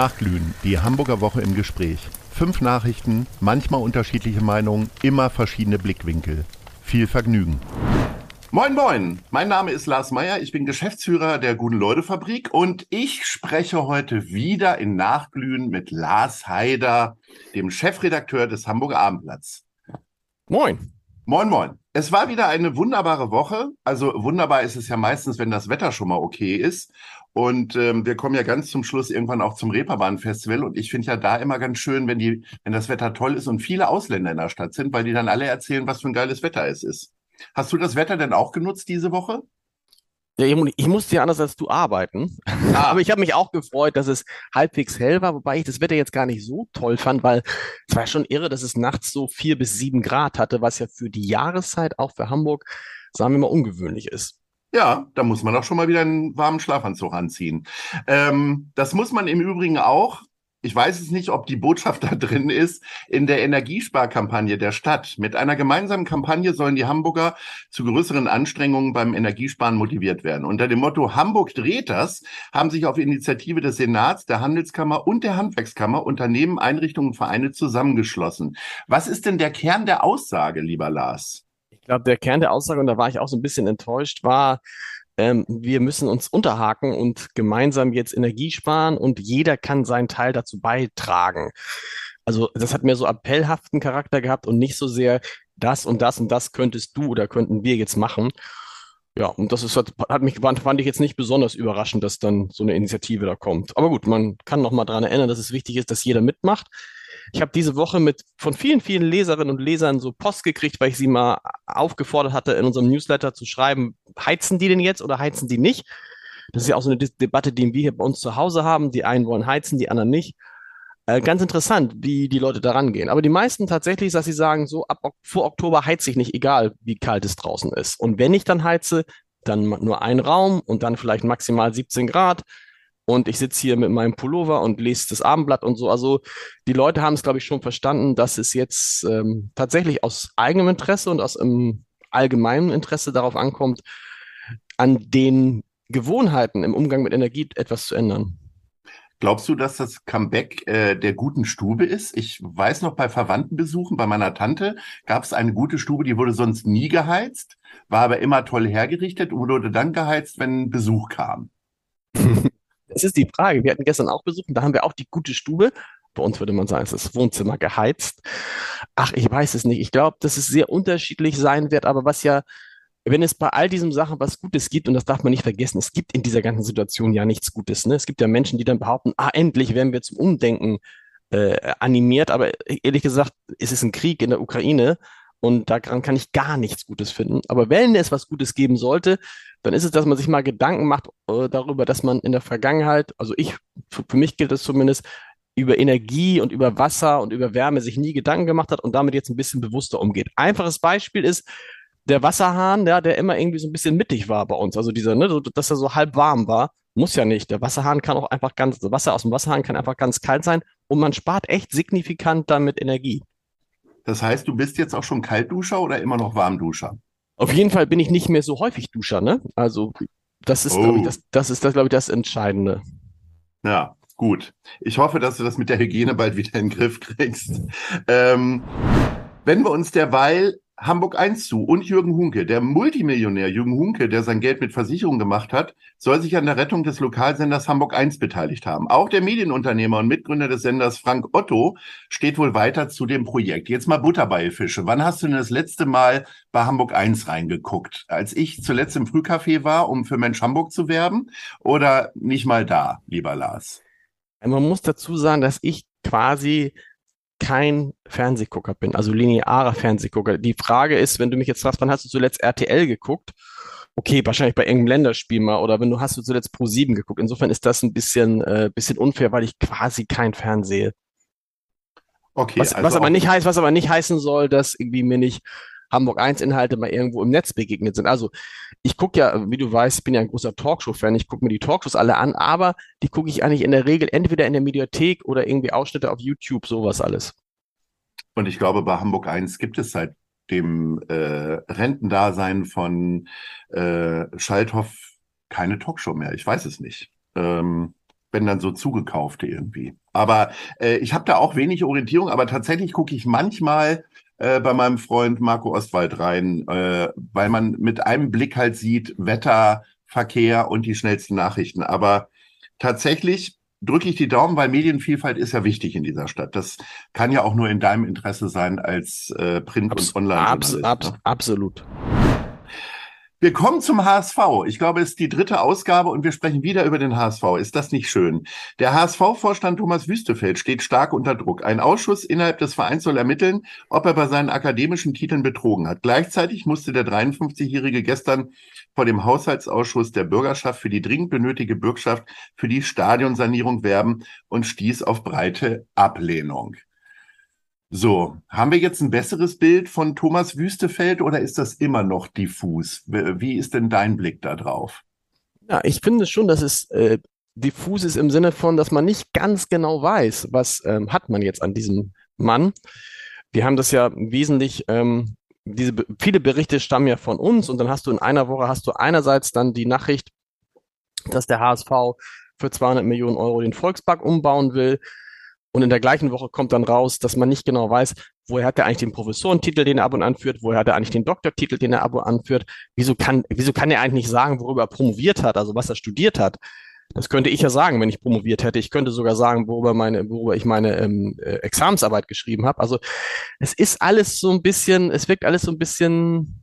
Nachglühen, die Hamburger Woche im Gespräch. Fünf Nachrichten, manchmal unterschiedliche Meinungen, immer verschiedene Blickwinkel. Viel Vergnügen. Moin, moin. Mein Name ist Lars Meyer. Ich bin Geschäftsführer der Guten Leute Fabrik und ich spreche heute wieder in Nachglühen mit Lars Haider, dem Chefredakteur des Hamburger Abendblatts. Moin. Moin, moin. Es war wieder eine wunderbare Woche. Also wunderbar ist es ja meistens, wenn das Wetter schon mal okay ist. Und ähm, wir kommen ja ganz zum Schluss irgendwann auch zum Reeperbahn-Festival. Und ich finde ja da immer ganz schön, wenn die, wenn das Wetter toll ist und viele Ausländer in der Stadt sind, weil die dann alle erzählen, was für ein geiles Wetter es ist. Hast du das Wetter denn auch genutzt diese Woche? Ja, ich musste ja anders als du arbeiten. Ah. Aber ich habe mich auch gefreut, dass es halbwegs hell war, wobei ich das Wetter jetzt gar nicht so toll fand, weil es war schon irre, dass es nachts so vier bis sieben Grad hatte, was ja für die Jahreszeit auch für Hamburg, sagen wir mal, ungewöhnlich ist. Ja, da muss man auch schon mal wieder einen warmen Schlafanzug anziehen. Ähm, das muss man im Übrigen auch, ich weiß es nicht, ob die Botschaft da drin ist, in der Energiesparkampagne der Stadt. Mit einer gemeinsamen Kampagne sollen die Hamburger zu größeren Anstrengungen beim Energiesparen motiviert werden. Unter dem Motto Hamburg dreht das haben sich auf Initiative des Senats, der Handelskammer und der Handwerkskammer Unternehmen, Einrichtungen, Vereine zusammengeschlossen. Was ist denn der Kern der Aussage, lieber Lars? Ich glaube, der Kern der Aussage, und da war ich auch so ein bisschen enttäuscht, war, ähm, wir müssen uns unterhaken und gemeinsam jetzt Energie sparen und jeder kann seinen Teil dazu beitragen. Also das hat mehr so appellhaften Charakter gehabt und nicht so sehr das und das und das könntest du oder könnten wir jetzt machen. Ja, und das ist, hat mich, fand ich jetzt nicht besonders überraschend, dass dann so eine Initiative da kommt. Aber gut, man kann noch mal daran erinnern, dass es wichtig ist, dass jeder mitmacht. Ich habe diese Woche mit von vielen, vielen Leserinnen und Lesern so Post gekriegt, weil ich sie mal aufgefordert hatte, in unserem Newsletter zu schreiben, heizen die denn jetzt oder heizen die nicht? Das ist ja auch so eine Debatte, die wir hier bei uns zu Hause haben. Die einen wollen heizen, die anderen nicht. Äh, ganz interessant, wie die Leute da rangehen. Aber die meisten tatsächlich, dass sie sagen, so ab vor Oktober heize ich nicht, egal wie kalt es draußen ist. Und wenn ich dann heize, dann nur ein Raum und dann vielleicht maximal 17 Grad und ich sitze hier mit meinem Pullover und lese das Abendblatt und so. Also die Leute haben es, glaube ich, schon verstanden, dass es jetzt ähm, tatsächlich aus eigenem Interesse und aus einem allgemeinen Interesse darauf ankommt, an den Gewohnheiten im Umgang mit Energie etwas zu ändern. Glaubst du, dass das Comeback äh, der guten Stube ist? Ich weiß noch, bei Verwandtenbesuchen bei meiner Tante gab es eine gute Stube, die wurde sonst nie geheizt, war aber immer toll hergerichtet und wurde dann geheizt, wenn Besuch kam. Das ist die Frage. Wir hatten gestern auch Besuch und da haben wir auch die gute Stube. Bei uns würde man sagen, es ist das Wohnzimmer geheizt. Ach, ich weiß es nicht. Ich glaube, dass es sehr unterschiedlich sein wird, aber was ja, wenn es bei all diesen Sachen was Gutes gibt, und das darf man nicht vergessen, es gibt in dieser ganzen Situation ja nichts Gutes. Ne? Es gibt ja Menschen, die dann behaupten, ah, endlich werden wir zum Umdenken äh, animiert, aber ehrlich gesagt, es ist ein Krieg in der Ukraine und daran kann ich gar nichts Gutes finden. Aber wenn es was Gutes geben sollte, dann ist es, dass man sich mal Gedanken macht äh, darüber, dass man in der Vergangenheit, also ich, für, mich gilt es zumindest, über Energie und über Wasser und über Wärme sich nie Gedanken gemacht hat und damit jetzt ein bisschen bewusster umgeht. Einfaches Beispiel ist der Wasserhahn, ja, der immer irgendwie so ein bisschen mittig war bei uns. Also dieser, ne, so, dass er so halb warm war. Muss ja nicht. Der Wasserhahn kann auch einfach ganz, Wasser aus dem Wasserhahn kann einfach ganz kalt sein und man spart echt signifikant damit Energie. Das heißt, du bist jetzt auch schon Kaltduscher oder immer noch Warmduscher? Auf jeden Fall bin ich nicht mehr so häufig Duscher, ne? Also das ist, oh. glaube ich, das, das ist, das, glaube ich, das Entscheidende. Ja, gut. Ich hoffe, dass du das mit der Hygiene bald wieder in den Griff kriegst. Ähm, wenn wir uns derweil Hamburg 1 zu und Jürgen Hunke, der Multimillionär Jürgen Hunke, der sein Geld mit Versicherung gemacht hat, soll sich an der Rettung des Lokalsenders Hamburg 1 beteiligt haben. Auch der Medienunternehmer und Mitgründer des Senders Frank Otto steht wohl weiter zu dem Projekt. Jetzt mal Butter bei Fische. Wann hast du denn das letzte Mal bei Hamburg 1 reingeguckt? Als ich zuletzt im Frühcafé war, um für Mensch Hamburg zu werben? Oder nicht mal da, lieber Lars? Man muss dazu sagen, dass ich quasi kein Fernsehgucker bin, also linearer Fernsehgucker. Die Frage ist, wenn du mich jetzt fragst, wann hast du zuletzt RTL geguckt? Okay, wahrscheinlich bei irgendeinem Länderspiel mal oder wenn du hast du zuletzt Pro 7 geguckt. Insofern ist das ein bisschen, äh, bisschen unfair, weil ich quasi kein Fernsehe. Okay. Was, also was aber nicht heißt, was aber nicht heißen soll, dass irgendwie mir nicht Hamburg 1 Inhalte mal irgendwo im Netz begegnet sind. Also ich gucke ja, wie du weißt, ich bin ja ein großer Talkshow-Fan, ich gucke mir die Talkshows alle an, aber die gucke ich eigentlich in der Regel entweder in der Mediathek oder irgendwie Ausschnitte auf YouTube, sowas alles. Und ich glaube, bei Hamburg 1 gibt es seit dem äh, Rentendasein von äh, Schalthoff keine Talkshow mehr. Ich weiß es nicht. Ähm, wenn dann so zugekaufte irgendwie. Aber äh, ich habe da auch wenig Orientierung, aber tatsächlich gucke ich manchmal äh, bei meinem Freund Marco Ostwald rein, äh, weil man mit einem Blick halt sieht, Wetter, Verkehr und die schnellsten Nachrichten. Aber tatsächlich drücke ich die Daumen, weil Medienvielfalt ist ja wichtig in dieser Stadt. Das kann ja auch nur in deinem Interesse sein als äh, Print- Abs und Online-Journalist. abs abs ne? absolut. Wir kommen zum HSV. Ich glaube, es ist die dritte Ausgabe und wir sprechen wieder über den HSV. Ist das nicht schön? Der HSV-Vorstand Thomas Wüstefeld steht stark unter Druck. Ein Ausschuss innerhalb des Vereins soll ermitteln, ob er bei seinen akademischen Titeln betrogen hat. Gleichzeitig musste der 53-Jährige gestern vor dem Haushaltsausschuss der Bürgerschaft für die dringend benötigte Bürgschaft für die Stadionsanierung werben und stieß auf breite Ablehnung. So, haben wir jetzt ein besseres Bild von Thomas Wüstefeld oder ist das immer noch diffus? Wie ist denn dein Blick da drauf? Ja, ich finde schon, dass es äh, diffus ist im Sinne von, dass man nicht ganz genau weiß, was ähm, hat man jetzt an diesem Mann. Wir haben das ja wesentlich, ähm, diese viele Berichte stammen ja von uns und dann hast du in einer Woche hast du einerseits dann die Nachricht, dass der HSV für 200 Millionen Euro den Volkspark umbauen will. Und in der gleichen Woche kommt dann raus, dass man nicht genau weiß, woher hat er eigentlich den Professorentitel, den er ab und an führt, woher hat er eigentlich den Doktortitel, den er ab und an führt. Wieso kann, wieso kann er eigentlich nicht sagen, worüber er promoviert hat, also was er studiert hat? Das könnte ich ja sagen, wenn ich promoviert hätte. Ich könnte sogar sagen, worüber meine, worüber ich meine ähm, äh, Examensarbeit geschrieben habe. Also es ist alles so ein bisschen, es wirkt alles so ein bisschen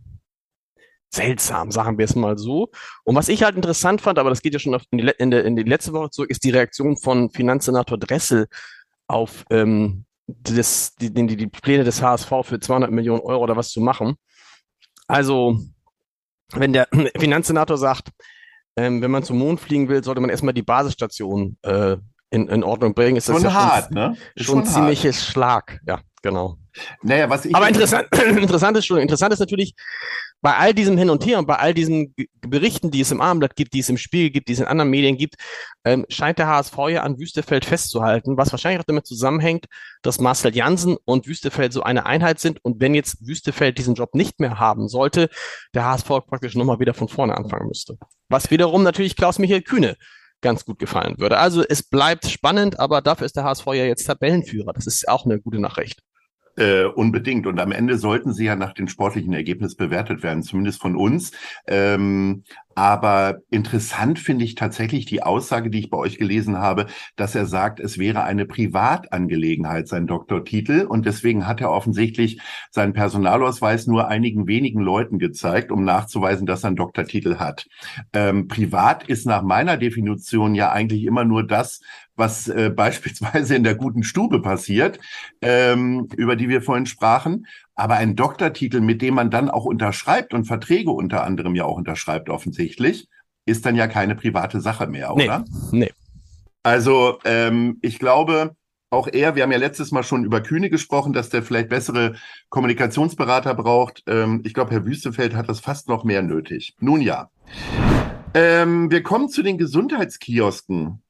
seltsam, sagen wir es mal so. Und was ich halt interessant fand, aber das geht ja schon in, die, in, der, in die letzte Woche zurück, ist die Reaktion von Finanzsenator Dressel auf ähm, das, die, die, die Pläne des HSV für 200 Millionen Euro oder was zu machen. Also, wenn der Finanzsenator sagt, ähm, wenn man zum Mond fliegen will, sollte man erstmal die Basisstation äh, in, in Ordnung bringen, ist das Schon ja hart, schon, ne? Schon hart. ziemliches Schlag. Ja, genau. Naja, was ich Aber interessant, interessant ist schon, interessant ist natürlich, bei all diesem Hin und Her und bei all diesen Berichten, die es im Abendblatt gibt, die es im Spiegel gibt, die es in anderen Medien gibt, ähm, scheint der HSV ja an Wüstefeld festzuhalten, was wahrscheinlich auch damit zusammenhängt, dass Marcel Jansen und Wüstefeld so eine Einheit sind und wenn jetzt Wüstefeld diesen Job nicht mehr haben sollte, der HSV praktisch nochmal wieder von vorne anfangen müsste. Was wiederum natürlich Klaus-Michael Kühne ganz gut gefallen würde. Also es bleibt spannend, aber dafür ist der HSV ja jetzt Tabellenführer. Das ist auch eine gute Nachricht. Äh, unbedingt. Und am Ende sollten sie ja nach den sportlichen Ergebnissen bewertet werden, zumindest von uns. Ähm, aber interessant finde ich tatsächlich die Aussage, die ich bei euch gelesen habe, dass er sagt, es wäre eine Privatangelegenheit, sein Doktortitel. Und deswegen hat er offensichtlich seinen Personalausweis nur einigen wenigen Leuten gezeigt, um nachzuweisen, dass er einen Doktortitel hat. Ähm, privat ist nach meiner Definition ja eigentlich immer nur das, was äh, beispielsweise in der guten Stube passiert, ähm, über die wir vorhin sprachen. Aber ein Doktortitel, mit dem man dann auch unterschreibt und Verträge unter anderem ja auch unterschreibt, offensichtlich, ist dann ja keine private Sache mehr, Nee, oder? nee. Also ähm, ich glaube, auch er, wir haben ja letztes Mal schon über Kühne gesprochen, dass der vielleicht bessere Kommunikationsberater braucht. Ähm, ich glaube, Herr Wüstefeld hat das fast noch mehr nötig. Nun ja. Ähm, wir kommen zu den Gesundheitskiosken.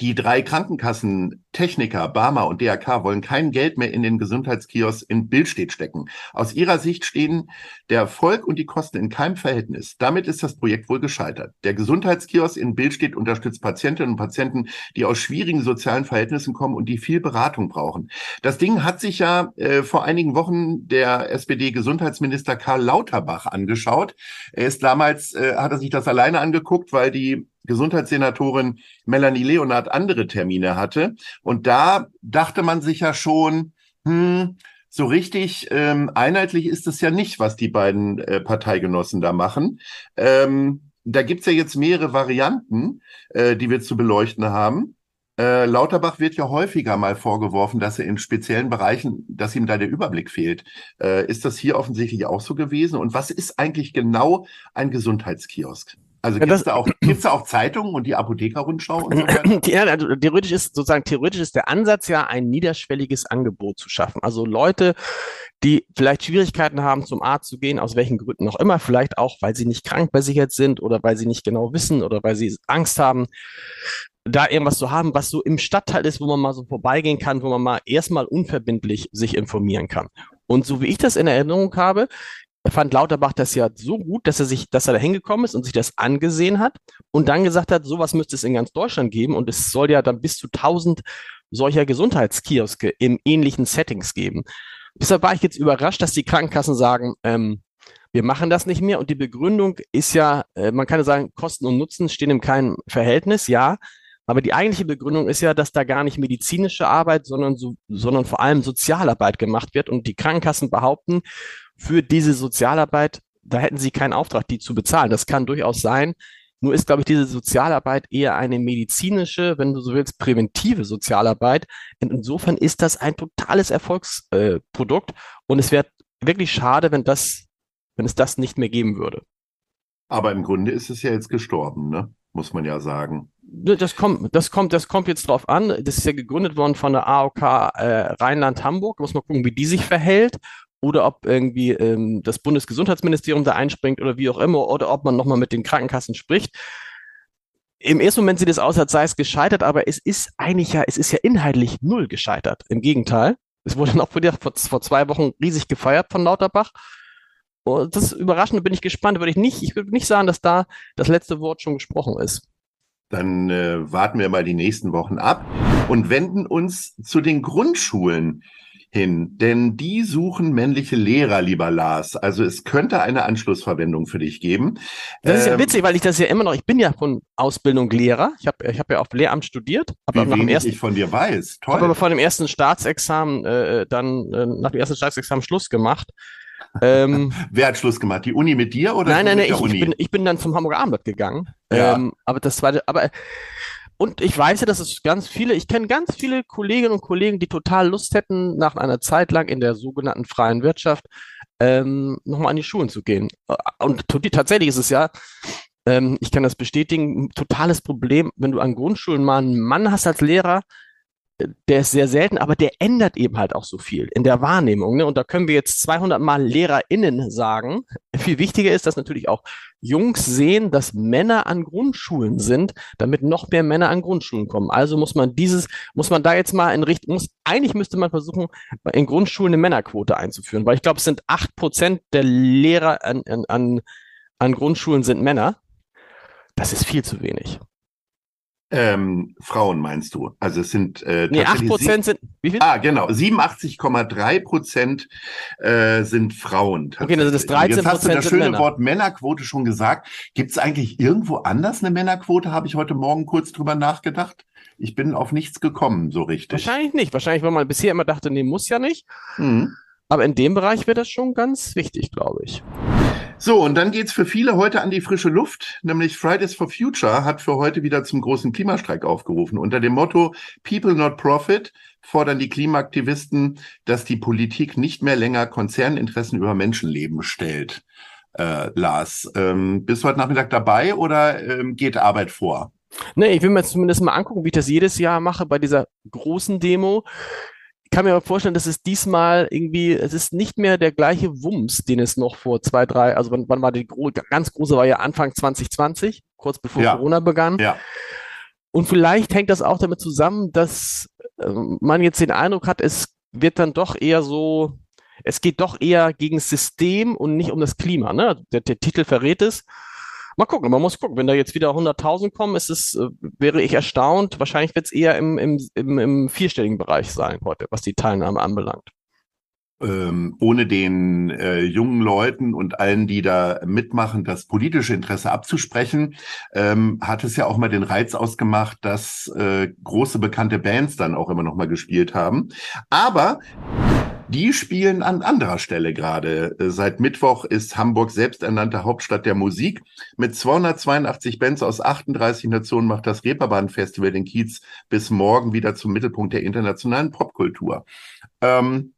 Die drei Krankenkassen, Techniker, Barmer und DRK wollen kein Geld mehr in den Gesundheitskiosk in Bildstedt stecken. Aus ihrer Sicht stehen der Erfolg und die Kosten in keinem Verhältnis. Damit ist das Projekt wohl gescheitert. Der Gesundheitskiosk in Bildstedt unterstützt Patientinnen und Patienten, die aus schwierigen sozialen Verhältnissen kommen und die viel Beratung brauchen. Das Ding hat sich ja äh, vor einigen Wochen der SPD-Gesundheitsminister Karl Lauterbach angeschaut. Er ist damals, äh, hat er sich das alleine angeguckt, weil die Gesundheitssenatorin Melanie Leonard andere Termine hatte. Und da dachte man sich ja schon, hm, so richtig ähm, einheitlich ist es ja nicht, was die beiden äh, Parteigenossen da machen. Ähm, da gibt's ja jetzt mehrere Varianten, äh, die wir zu beleuchten haben. Äh, Lauterbach wird ja häufiger mal vorgeworfen, dass er in speziellen Bereichen, dass ihm da der Überblick fehlt. Äh, ist das hier offensichtlich auch so gewesen? Und was ist eigentlich genau ein Gesundheitskiosk? Also Ja, gibt's das- da auch gibt's da auch Zeitungen und die Apothekerrundschau und so weiter? Ja, also theoretisch ist sozusagen theoretisch ist der Ansatz ja ein niederschwelliges Angebot zu schaffen. Also Leute, die vielleicht Schwierigkeiten haben, zum Arzt zu gehen, aus welchen Gründen auch immer, vielleicht auch, weil sie nicht krankversichert sind oder weil sie nicht genau wissen oder weil sie Angst haben, da irgendwas zu haben, was so im Stadtteil ist, wo man mal so vorbeigehen kann, wo man mal erstmal unverbindlich sich informieren kann. Und so wie ich das in Erinnerung habe, fand Lauterbach das ja so gut, dass er sich, dass er da hingekommen ist und sich das angesehen hat und dann gesagt hat, sowas müsste es in ganz Deutschland geben und es soll ja dann bis zu 1000 solcher Gesundheitskioske in ähnlichen Settings geben. Deshalb war ich jetzt überrascht, dass die Krankenkassen sagen, ähm, wir machen das nicht mehr. Und die Begründung ist ja, äh, man kann ja sagen, Kosten und Nutzen stehen in keinem Verhältnis, ja. Aber die eigentliche Begründung ist ja, dass da gar nicht medizinische Arbeit, sondern, so, sondern vor allem Sozialarbeit gemacht wird. Und die Krankenkassen behaupten, für diese Sozialarbeit, da hätten sie keinen Auftrag, die zu bezahlen. Das kann durchaus sein. Nur ist, glaube ich, diese Sozialarbeit eher eine medizinische, wenn du so willst, präventive Sozialarbeit. Und insofern ist das ein totales Erfolgsprodukt. Äh, und es wäre wirklich schade, wenn das, wenn es das nicht mehr geben würde. Aber im Grunde ist es ja jetzt gestorben, ne? Muss man ja sagen. Das kommt, das kommt, das kommt jetzt drauf an. Das ist ja gegründet worden von der AOK äh, Rheinland-Hamburg. Muss man gucken, wie die sich verhält oder ob irgendwie ähm, das Bundesgesundheitsministerium da einspringt oder wie auch immer, oder ob man nochmal mit den Krankenkassen spricht. Im ersten Moment sieht es aus, als sei es gescheitert, aber es ist eigentlich ja, es ist ja inhaltlich null gescheitert. Im Gegenteil. Es wurde noch vor, vor zwei Wochen riesig gefeiert von Lauterbach. Und das Überraschende bin ich gespannt, würde ich nicht, ich würde nicht sagen, dass da das letzte Wort schon gesprochen ist. Dann äh, warten wir mal die nächsten Wochen ab und wenden uns zu den Grundschulen hin, denn die suchen männliche Lehrer, lieber Lars. Also es könnte eine Anschlussverwendung für dich geben. Das ist ja ähm, witzig, weil ich das ja immer noch, ich bin ja von Ausbildung Lehrer. Ich habe ich hab ja auf Lehramt studiert. Wie nach wenig ersten, ich von dir weiß. Toll. Habe aber vor dem ersten Staatsexamen äh, dann äh, nach dem ersten Staatsexamen Schluss gemacht. Ähm, Wer hat Schluss gemacht? Die Uni mit dir oder? Nein, nein, nein, ich, ich, bin, ich bin dann zum Hamburger Abendblatt gegangen. Ja. Ähm, aber das zweite, aber und ich weiß ja, dass es ganz viele, ich kenne ganz viele Kolleginnen und Kollegen, die total Lust hätten, nach einer Zeit lang in der sogenannten freien Wirtschaft ähm, nochmal an die Schulen zu gehen. Und tatsächlich ist es ja, ähm, ich kann das bestätigen, ein totales Problem, wenn du an Grundschulen mal einen Mann hast als Lehrer, der ist sehr selten, aber der ändert eben halt auch so viel in der Wahrnehmung. Ne? Und da können wir jetzt 200 Mal LehrerInnen sagen. Viel wichtiger ist, dass natürlich auch Jungs sehen, dass Männer an Grundschulen sind, damit noch mehr Männer an Grundschulen kommen. Also muss man dieses, muss man da jetzt mal in Richtung, muss, eigentlich müsste man versuchen, in Grundschulen eine Männerquote einzuführen, weil ich glaube, es sind acht Prozent der Lehrer an, an, an Grundschulen sind Männer. Das ist viel zu wenig. Ähm, Frauen meinst du? Also es sind äh, nee, 8 Prozent sind wie viel? Ah, genau, 87,3 Prozent äh, sind Frauen. Okay, also das 13 Jetzt hast du das schöne Männer. Wort Männerquote schon gesagt. Gibt es eigentlich irgendwo anders eine Männerquote? Habe ich heute Morgen kurz drüber nachgedacht. Ich bin auf nichts gekommen, so richtig. Wahrscheinlich nicht. Wahrscheinlich, weil man bisher immer dachte, nee, muss ja nicht. Mhm. Aber in dem Bereich wäre das schon ganz wichtig, glaube ich. So, und dann geht's für viele heute an die frische Luft, nämlich Fridays for Future hat für heute wieder zum großen Klimastreik aufgerufen. Unter dem Motto People not Profit fordern die Klimaaktivisten, dass die Politik nicht mehr länger Konzerninteressen über Menschenleben stellt. Äh, Lars, ähm, bist du heute Nachmittag dabei oder ähm, geht Arbeit vor? Nee, ich will mir zumindest mal angucken, wie ich das jedes Jahr mache bei dieser großen Demo kann mir aber vorstellen, dass es diesmal irgendwie, es ist nicht mehr der gleiche Wumms, den es noch vor zwei, drei, also wann, wann war die gro ganz große, war ja Anfang 2020, kurz bevor ja. Corona begann. Ja. Und vielleicht hängt das auch damit zusammen, dass äh, man jetzt den Eindruck hat, es wird dann doch eher so, es geht doch eher gegen das System und nicht um das Klima. Ne? Der, der Titel verrät es. Mal gucken, man muss gucken. Wenn da jetzt wieder 100.000 kommen, ist es, äh, wäre ich erstaunt. Wahrscheinlich wird es eher im, im, im, im vierstelligen Bereich sein heute, was die Teilnahme anbelangt. Ähm, ohne den äh, jungen Leuten und allen, die da mitmachen, das politische Interesse abzusprechen, ähm, hat es ja auch mal den Reiz ausgemacht, dass äh, große bekannte Bands dann auch immer noch mal gespielt haben. Aber die spielen an anderer Stelle gerade. Seit Mittwoch ist Hamburg selbsternannte Hauptstadt der Musik. Mit 282 Bands aus 38 Nationen macht das Reeperbahn Festival den Kiez bis morgen wieder zum Mittelpunkt der internationalen Popkultur. Ähm,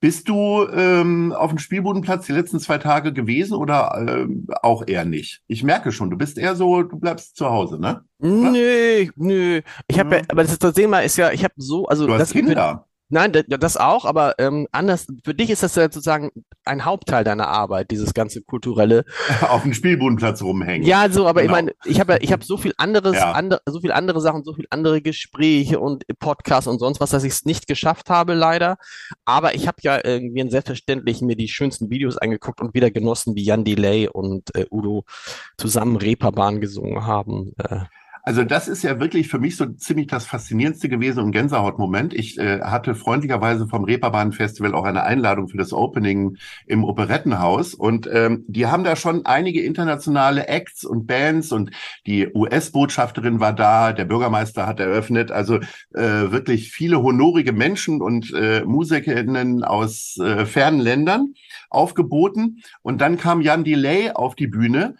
bist du ähm, auf dem Spielbodenplatz die letzten zwei Tage gewesen oder ähm, auch eher nicht? Ich merke schon, du bist eher so, du bleibst zu Hause, ne? Nö, nö. Ich habe ja, aber das, ist, das Thema ist ja, ich habe so, also du hast das Kinder. Nein, das auch, aber ähm, anders. Für dich ist das ja sozusagen ein Hauptteil deiner Arbeit, dieses ganze kulturelle. Auf dem Spielbodenplatz rumhängen. Ja, so, aber genau. ich meine, ich habe ja, ich habe so viel anderes, ja. andere, so viel andere Sachen, so viel andere Gespräche und Podcasts und sonst was, dass ich es nicht geschafft habe, leider. Aber ich habe ja irgendwie selbstverständlich mir die schönsten Videos angeguckt und wieder genossen, wie Jan Delay und äh, Udo zusammen Reeperbahn gesungen haben. Äh, also das ist ja wirklich für mich so ziemlich das Faszinierendste gewesen und Gänsehautmoment. Ich äh, hatte freundlicherweise vom Reeperbahn Festival auch eine Einladung für das Opening im Operettenhaus. Und ähm, die haben da schon einige internationale Acts und Bands und die US-Botschafterin war da, der Bürgermeister hat eröffnet, also äh, wirklich viele honorige Menschen und äh, Musikerinnen aus äh, fernen Ländern aufgeboten. Und dann kam Jan Delay auf die Bühne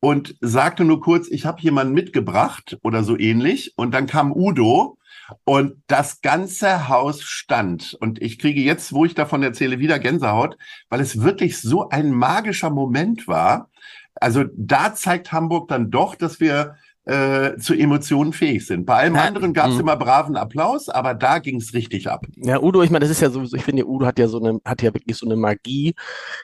und sagte nur kurz, ich habe jemanden mitgebracht oder so ähnlich. Und dann kam Udo und das ganze Haus stand. Und ich kriege jetzt, wo ich davon erzähle, wieder Gänsehaut, weil es wirklich so ein magischer Moment war. Also da zeigt Hamburg dann doch, dass wir äh, zu Emotionen fähig sind. Bei allem ja, anderen gab es mhm. immer braven Applaus, aber da ging es richtig ab. Ja, Udo, ich meine, das ist ja sowieso, ich finde, Udo hat ja so eine, hat ja wirklich so eine Magie.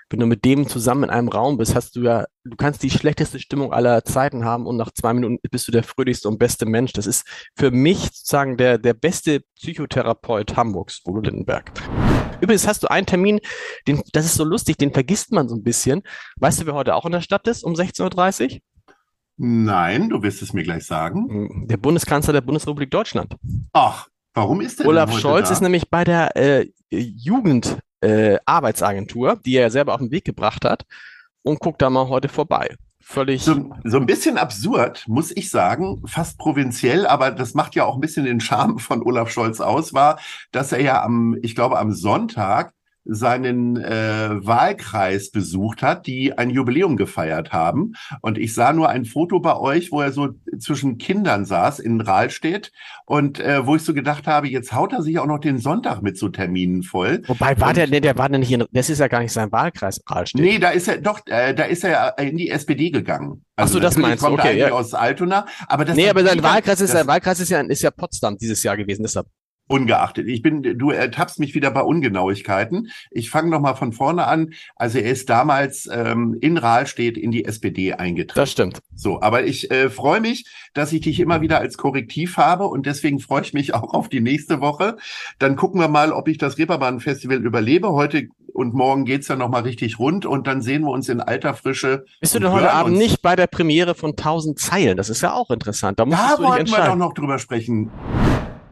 Wenn du mit dem zusammen in einem Raum bist, hast du ja, du kannst die schlechteste Stimmung aller Zeiten haben und nach zwei Minuten bist du der fröhlichste und beste Mensch. Das ist für mich sozusagen der, der beste Psychotherapeut Hamburgs, Udo Lindenberg. Übrigens hast du einen Termin, den, das ist so lustig, den vergisst man so ein bisschen. Weißt du, wer heute auch in der Stadt ist um 16.30 Uhr? Nein, du wirst es mir gleich sagen. Der Bundeskanzler der Bundesrepublik Deutschland. Ach, warum ist der Olaf Scholz da? ist nämlich bei der äh, Jugendarbeitsagentur, äh, die er selber auf den Weg gebracht hat, und guckt da mal heute vorbei. Völlig. So, so ein bisschen absurd, muss ich sagen, fast provinziell, aber das macht ja auch ein bisschen den Charme von Olaf Scholz aus, war, dass er ja am, ich glaube, am Sonntag seinen äh, Wahlkreis besucht hat, die ein Jubiläum gefeiert haben. Und ich sah nur ein Foto bei euch, wo er so zwischen Kindern saß in Rahlstedt und äh, wo ich so gedacht habe, jetzt haut er sich auch noch den Sonntag mit so Terminen voll. Wobei war und, der, nee, der war denn nicht in, das ist ja gar nicht sein Wahlkreis Rahlstedt. Nee, da ist er doch, äh, da ist er in die SPD gegangen. Also Ach so, das meinst du, okay, ja. aus Altona, aber das Nee, aber sein Wahlkreis ist, sein Wahlkreis ist ja, ist ja Potsdam dieses Jahr gewesen, deshalb. Ungeachtet. Ich bin, du ertappst mich wieder bei Ungenauigkeiten. Ich fange noch mal von vorne an. Also er ist damals ähm, in Rahlstedt in die SPD eingetreten. Das stimmt. So, aber ich äh, freue mich, dass ich dich immer wieder als Korrektiv habe und deswegen freue ich mich auch auf die nächste Woche. Dann gucken wir mal, ob ich das Reeperbahn-Festival überlebe. Heute und morgen geht's ja noch mal richtig rund und dann sehen wir uns in alter Frische. Bist du denn heute Abend nicht bei der Premiere von 1000 Zeilen? Das ist ja auch interessant. Da, da wollten wir doch noch drüber sprechen.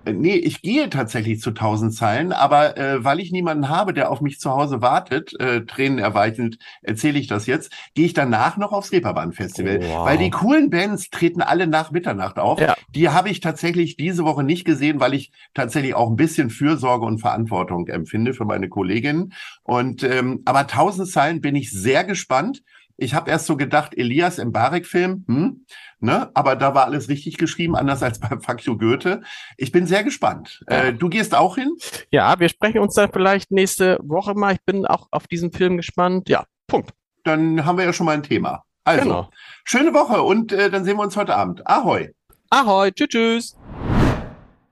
Äh, nee, ich gehe tatsächlich zu tausend Zeilen, aber äh, weil ich niemanden habe, der auf mich zu Hause wartet, äh, tränenerweichend erzähle ich das jetzt, gehe ich danach noch aufs Reeperbahn-Festival. Oh, wow. Weil die coolen Bands treten alle nach Mitternacht auf. Ja. Die habe ich tatsächlich diese Woche nicht gesehen, weil ich tatsächlich auch ein bisschen Fürsorge und Verantwortung empfinde für meine Kolleginnen. Und ähm, aber tausend Zeilen bin ich sehr gespannt. Ich habe erst so gedacht, Elias im Barek-Film, hm, ne? aber da war alles richtig geschrieben, anders als beim Fuck you Goethe. Ich bin sehr gespannt. Ja. Äh, du gehst auch hin? Ja, wir sprechen uns dann vielleicht nächste Woche mal. Ich bin auch auf diesen Film gespannt. Ja, Punkt. Dann haben wir ja schon mal ein Thema. Also, genau. schöne Woche und äh, dann sehen wir uns heute Abend. Ahoi. Ahoi, tschüss, tschüss.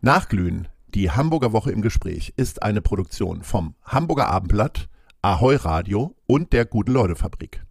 Nachglühen, die Hamburger Woche im Gespräch, ist eine Produktion vom Hamburger Abendblatt, Ahoi Radio und der Gute Leute Fabrik.